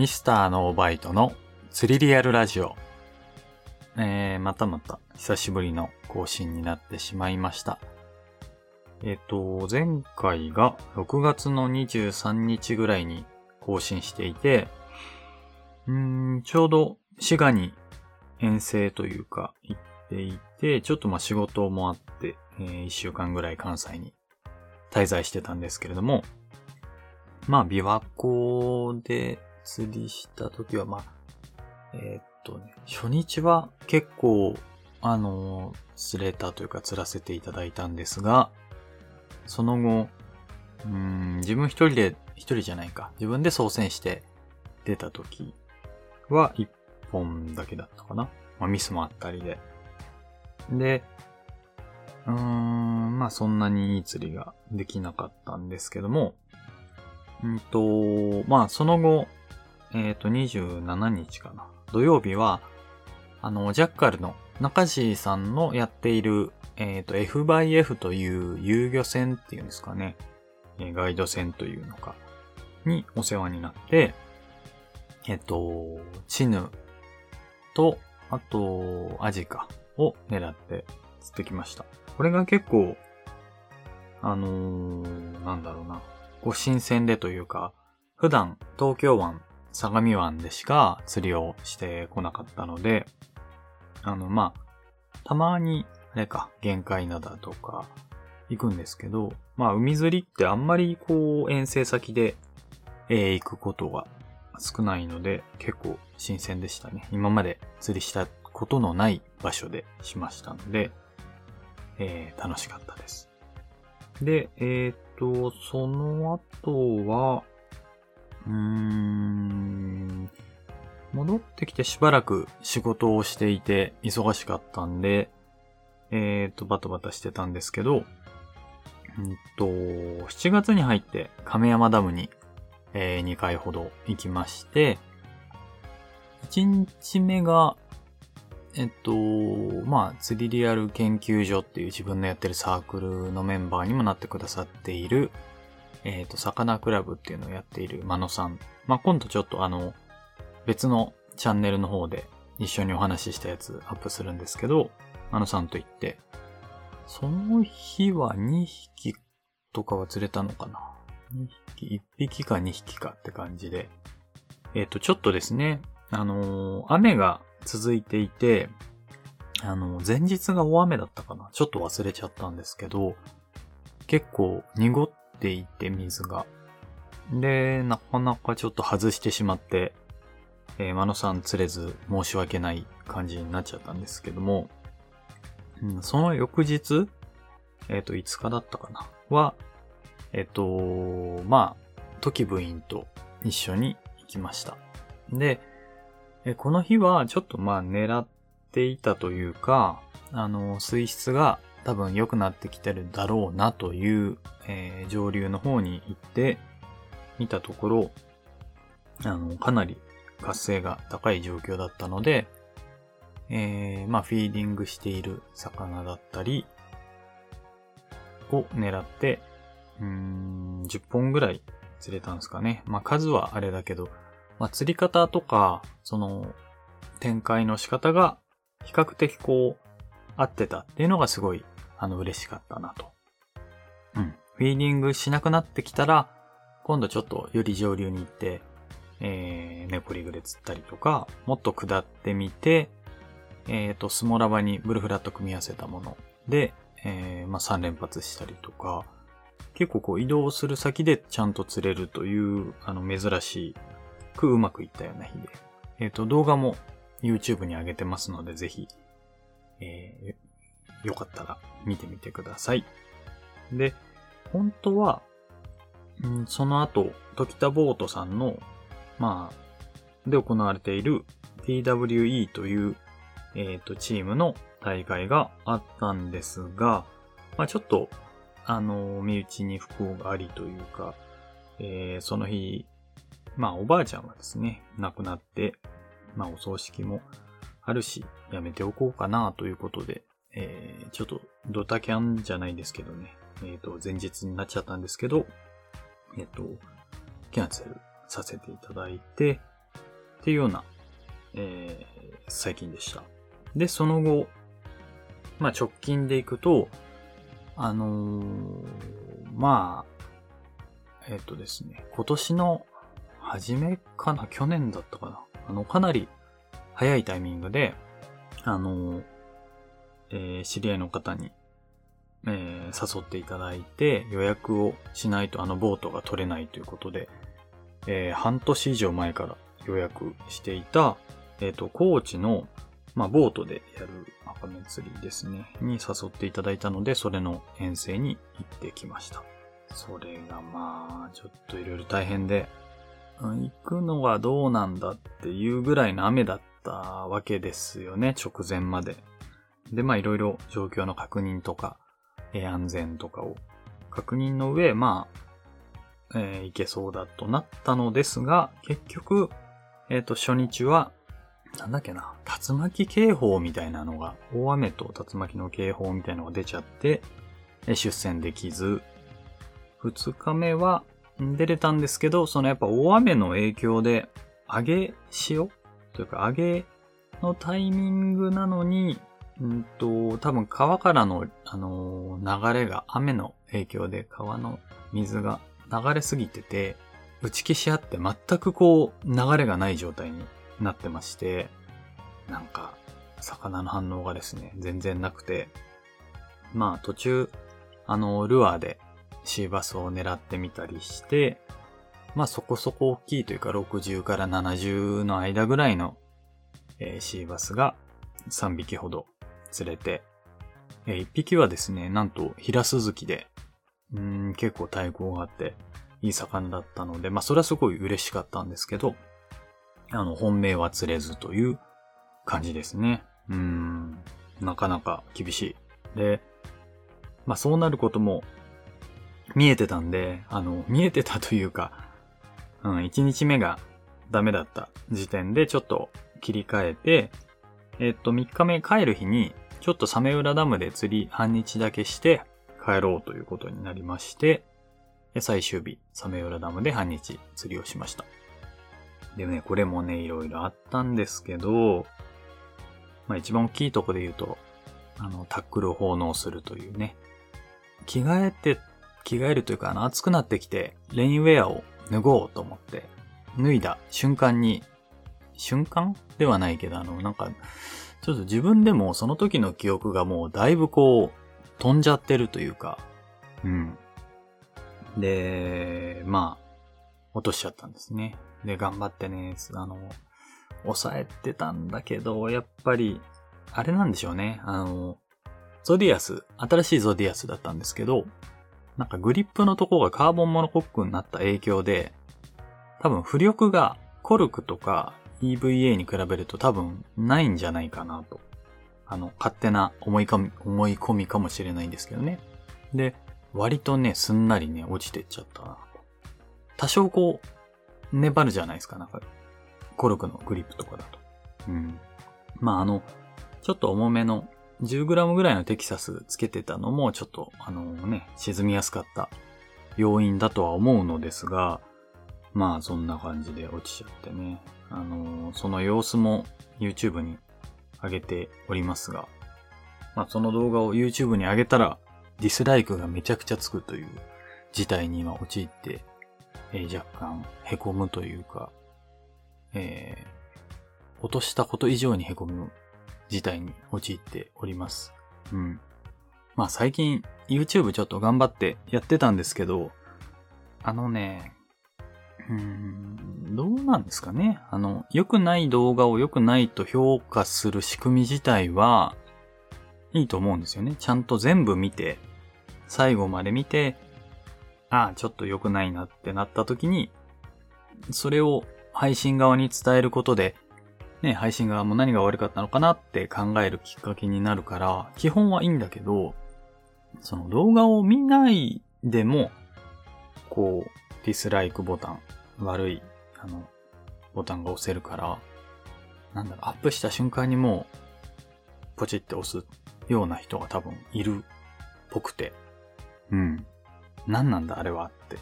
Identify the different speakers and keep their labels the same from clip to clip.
Speaker 1: ミスターのバイトの釣りリアルラジオ。えー、またまた久しぶりの更新になってしまいました。えっ、と、前回が6月の23日ぐらいに更新していて、うーん、ちょうど滋賀に遠征というか行っていて、ちょっとまあ仕事もあって、えー、1週間ぐらい関西に滞在してたんですけれども、まあ、琵琶湖で釣りした時は、まあ、えーっとね、初日は結構、あの釣れたというか釣らせていただいたんですが、その後、うん、自分一人で、一人じゃないか、自分で操船して出た時は一本だけだったかな。まあ、ミスもあったりで。で、うーん、まあそんなにいい釣りができなかったんですけども、うんと、まあその後、えっ、と27日かな。土曜日は、あの、ジャッカルの中地さんのやっている、えっ、と FYF という遊漁船っていうんですかね。えガイド船というのか、にお世話になって、えっ、と、チヌと、あと、アジかを狙って釣ってきました。これが結構、あのーなんだろうな、こう新鮮でというか、普段東京湾、相模湾でしか釣りをしてこなかったので、あの、まあ、たまに、あれか、限界灘とか行くんですけど、まあ、海釣りってあんまりこう、遠征先で、えー行くことが少ないので、結構新鮮でしたね。今まで釣りしたことのない場所でしましたので、えー楽しかったです。で、えーっと、その後は、うーん、戻ってきてしばらく仕事をしていて忙しかったんで、えーっと、バタバタしてたんですけど、うんと、7月に入って亀山ダムに、え2回ほど行きまして、1日目が、えっと、まあ、釣りリアル研究所っていう自分のやってるサークルのメンバーにもなってくださっている、えっと、サカナクラブっていうのをやっているマノさん。まあ、今度ちょっとあの、別のチャンネルの方で一緒にお話ししたやつアップするんですけど、マノさんと行って、その日は2匹とかは釣れたのかな ?2 匹、1匹か2匹かって感じで。えっ、と、ちょっとですね、あのー雨が続いていて、あの、前日が大雨だったかな？ちょっと忘れちゃったんですけど、結構濁っていて水が。で、なかなかちょっと外してしまって、えー、マノさん釣れず申し訳ない感じになっちゃったんですけども、うん、その翌日、えっ、と、5日だったかなは、えっ、と、まあ、時部員と一緒に行きました。で、えこの日はちょっとまあ狙っていたというか、あの、水質が多分良くなってきてるだろうなという、えー上流の方に行って見たところ、あの、かなり活性が高い状況だったので、えーまあフィーディングしている魚だったりを狙って、うん、10本ぐらい釣れたんですかね。まあ数はあれだけど、まあ、釣り方とか、その、展開の仕方が、比較的こう、合ってたっていうのがすごい、あの、嬉しかったなと。うん。フィーディングしなくなってきたら、今度ちょっとより上流に行って、えー、ネポリグで釣ったりとか、もっと下ってみて、えっ、と、スモラバにブルフラット組み合わせたもので、えー、まあ、3連発したりとか、結構こう移動する先でちゃんと釣れるという、あの、珍しいくうまくいったような日で。えっ、と、動画も YouTube に上げてますので、ぜひ、えーよかったら見てみてください。で、本当は、んその後、時田ボートさんの、まあ、で行われている TWE という、えっ、と、チームの大会があったんですが、まあちょっと、あの、身内に不幸がありというか、えーその日、まあ、おばあちゃんはですね、亡くなって、まあ、お葬式もあるし、やめておこうかなということで、え、ちょっと、ドタキャンじゃないんですけどね、えっ、と、前日になっちゃったんですけど、えっ、と、キャンセルさせていただいて、っていうような、えー、最近でした。で、その後、まあ直近でいくと、あのー、まあ、えっ、とですね、今年の初めかな？去年だったかな？あの、かなり早いタイミングで、あの、えー、知り合いの方に、えー、誘っていただいて予約をしないとあのボートが取れないということで、えー、半年以上前から予約していた、えっ、ー、と、高知の、まあ、ボートでやる赤目釣りですね、に誘っていただいたので、それの遠征に行ってきました。それがまあ、ちょっといろいろ大変で、行くのはどうなんだっていうぐらいの雨だったわけですよね、直前まで。で、まあいろいろ状況の確認とか、え、安全とかを確認の上、まあ、えー、いけそうだとなったのですが、結局、えっ、ー、と、初日は、なんだっけな、竜巻警報みたいなのが、大雨と竜巻の警報みたいなのが出ちゃって、え出船できず、二日目は出れたんですけど、そのやっぱ大雨の影響で、上げ潮というか上げのタイミングなのに、うんと、多分川からの、あのー、流れが、雨の影響で川の水が流れすぎてて、打ち消し合って全くこう、流れがない状態になってまして、なんか、魚の反応がですね、全然なくて、まあ途中、あの、ルアーでシーバスを狙ってみたりして、まあそこそこ大きいというか60から70の間ぐらいの、えー、シーバスが3匹ほど釣れて、えー、1匹はですね、なんとヒラスズキで、うん、結構対抗があって、いい魚だったので、まあそれはすごい嬉しかったんですけど、あの、本命は釣れずという感じですね。うん、なかなか厳しい。で、まあそうなることも見えてたんで、あの、見えてたというか、うん、1日目がダメだった時点でちょっと切り替えて、えっと、3日目帰る日に、ちょっとサメ浦ダムで釣り半日だけして帰ろうということになりまして、最終日、サメ浦ダムで半日釣りをしました。でね、これもね、いろいろあったんですけど、まあ一番大きいとこで言うと、あの、タックルを奉納するというね。着替えて、着替えるというか、あの、暑くなってきて、レインウェアを脱ごうと思って、脱いだ瞬間に瞬間ではないけど、あの、なんか、ちょっと自分でもその時の記憶がもうだいぶこう、飛んじゃってるというか、うん。で、まあ、落としちゃったんですね。で、頑張ってね、あの、抑えてたんだけど、やっぱり、あれなんでしょうね。あの、ゾディアス、新しいゾディアスだったんですけど、なんかグリップのとこがカーボンモノコックになった影響で、多分浮力がコルクとか EVA に比べると多分ないんじゃないかなと。あの、勝手な思いかみ、思い込みかもしれないんですけどね。で、割とね、すんなりね、落ちてっちゃったなと。多少こう、粘るじゃないですか、なんか、コルクのグリップとかだと。うん。まあ、あの、ちょっと重めの 10g ぐらいのテキサスつけてたのも、ちょっと、あのね、沈みやすかった要因だとは思うのですが、まあ、そんな感じで落ちちゃってね。あのー、その様子も YouTube に上げておりますが、まあ、その動画を YouTube に上げたら、ディスライクがめちゃくちゃつくという事態に今陥って、えー、若干凹むというか、えー、落としたこと以上に凹む事態に陥っております。うん。まあ最近 YouTube ちょっと頑張ってやってたんですけど、あのね、うん、どうなんですかね。あの、良くない動画を良くないと評価する仕組み自体は、いいと思うんですよね。ちゃんと全部見て、最後まで見て、ああ、ちょっと良くないなってなった時に、それを配信側に伝えることで、ね、配信側も何が悪かったのかなって考えるきっかけになるから、基本はいいんだけど、その動画を見ないでも、こう、ディスライクボタン悪い、あの、ボタンが押せるから、なんだろう、アップした瞬間にもう、ポチって押すような人が多分いるっぽくて、うん。何なんだあれはって。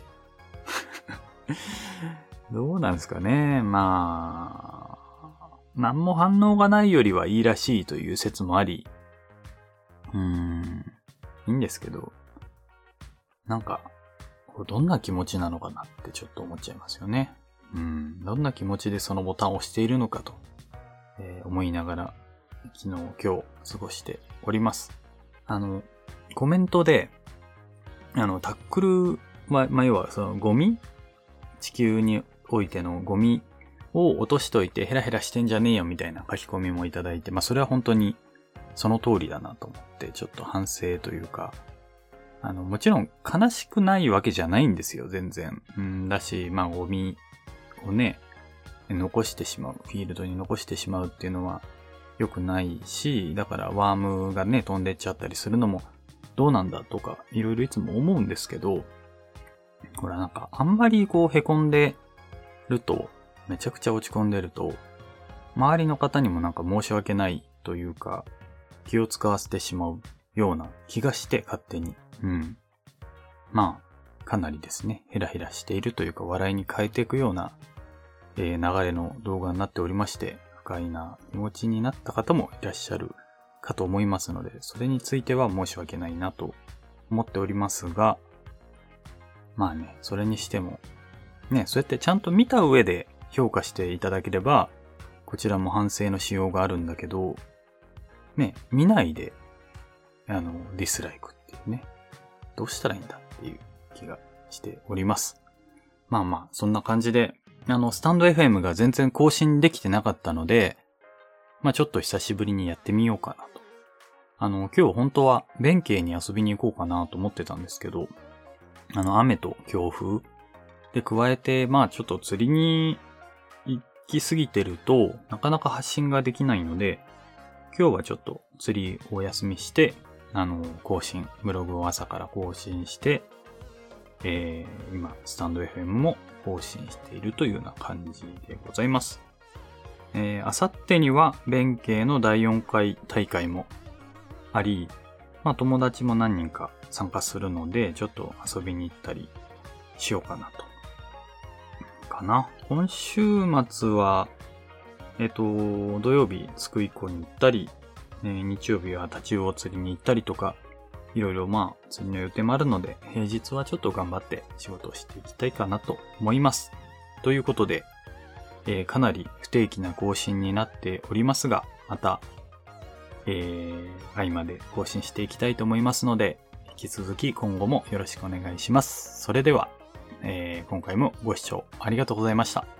Speaker 1: どうなんですかね。ま何も反応がないよりはいいらしいという説もあり、うーん、いいんですけど、なんか、これどんな気持ちなのかなってちょっと思っちゃいますよね。うん、どんな気持ちでそのボタンを押しているのかと、えー、思いながら、昨日、今日、過ごしております。あの、コメントで、あの、タックル、ま、ま要はそのゴミ？地球においてのゴミを落としといてヘラヘラしてんじゃねえよみたいな書き込みもいただいて、まあそれは本当にその通りだなと思って、ちょっと反省というか、あの、もちろん悲しくないわけじゃないんですよ、全然。うん、だし、まあゴミをね、残してしまう、フィールドに残してしまうっていうのは良くないし、だからワームがね、飛んでっちゃったりするのもどうなんだとか、いろいろいつも思うんですけど、ほらなんかあんまりこう凹んでると、めちゃくちゃ落ち込んでると、周りの方にもなんか申し訳ないというか、気を使わせてしまうような気がして勝手に。うん。まあ、かなりですね、ヘラヘラしているというか笑いに変えていくような、えー、流れの動画になっておりまして、不快な気持ちになった方もいらっしゃるかと思いますので、それについては申し訳ないなと思っておりますが、まあね、それにしても、ね、そうやってちゃんと見た上で評価していただければ、こちらも反省のしようがあるんだけど、ね、見ないで、あの、ディスライクっていうね、どうしたらいいんだっていう気がしております。まあまあ、そんな感じで、あの、スタンド FM が全然更新できてなかったので、まあちょっと久しぶりにやってみようかなと。あの、今日本当は弁慶に遊びに行こうかなと思ってたんですけど、あの、雨と強風で、加えて、まあちょっと釣りに行きすぎてると、なかなか発信ができないので、今日はちょっと釣りをお休みして、あの、更新、ブログを朝から更新して、えー、今、スタンド FM も更新しているというような感じでございます。えー、あさってには、弁慶の第4回大会もあり、まあ友達も何人か参加するので、ちょっと遊びに行ったりしようかなとかな。今週末は、えっ、と、土曜日、つくい湖に行ったり、え、日曜日は立ち魚釣りに行ったりとか、いろいろまあ、釣りの予定もあるので、平日はちょっと頑張って仕事をしていきたいかなと思います。ということで、えー、かなり不定期な更新になっておりますが、また、えー、合間で更新していきたいと思いますので、引き続き今後もよろしくお願いします。それでは、えー、今回もご視聴ありがとうございました。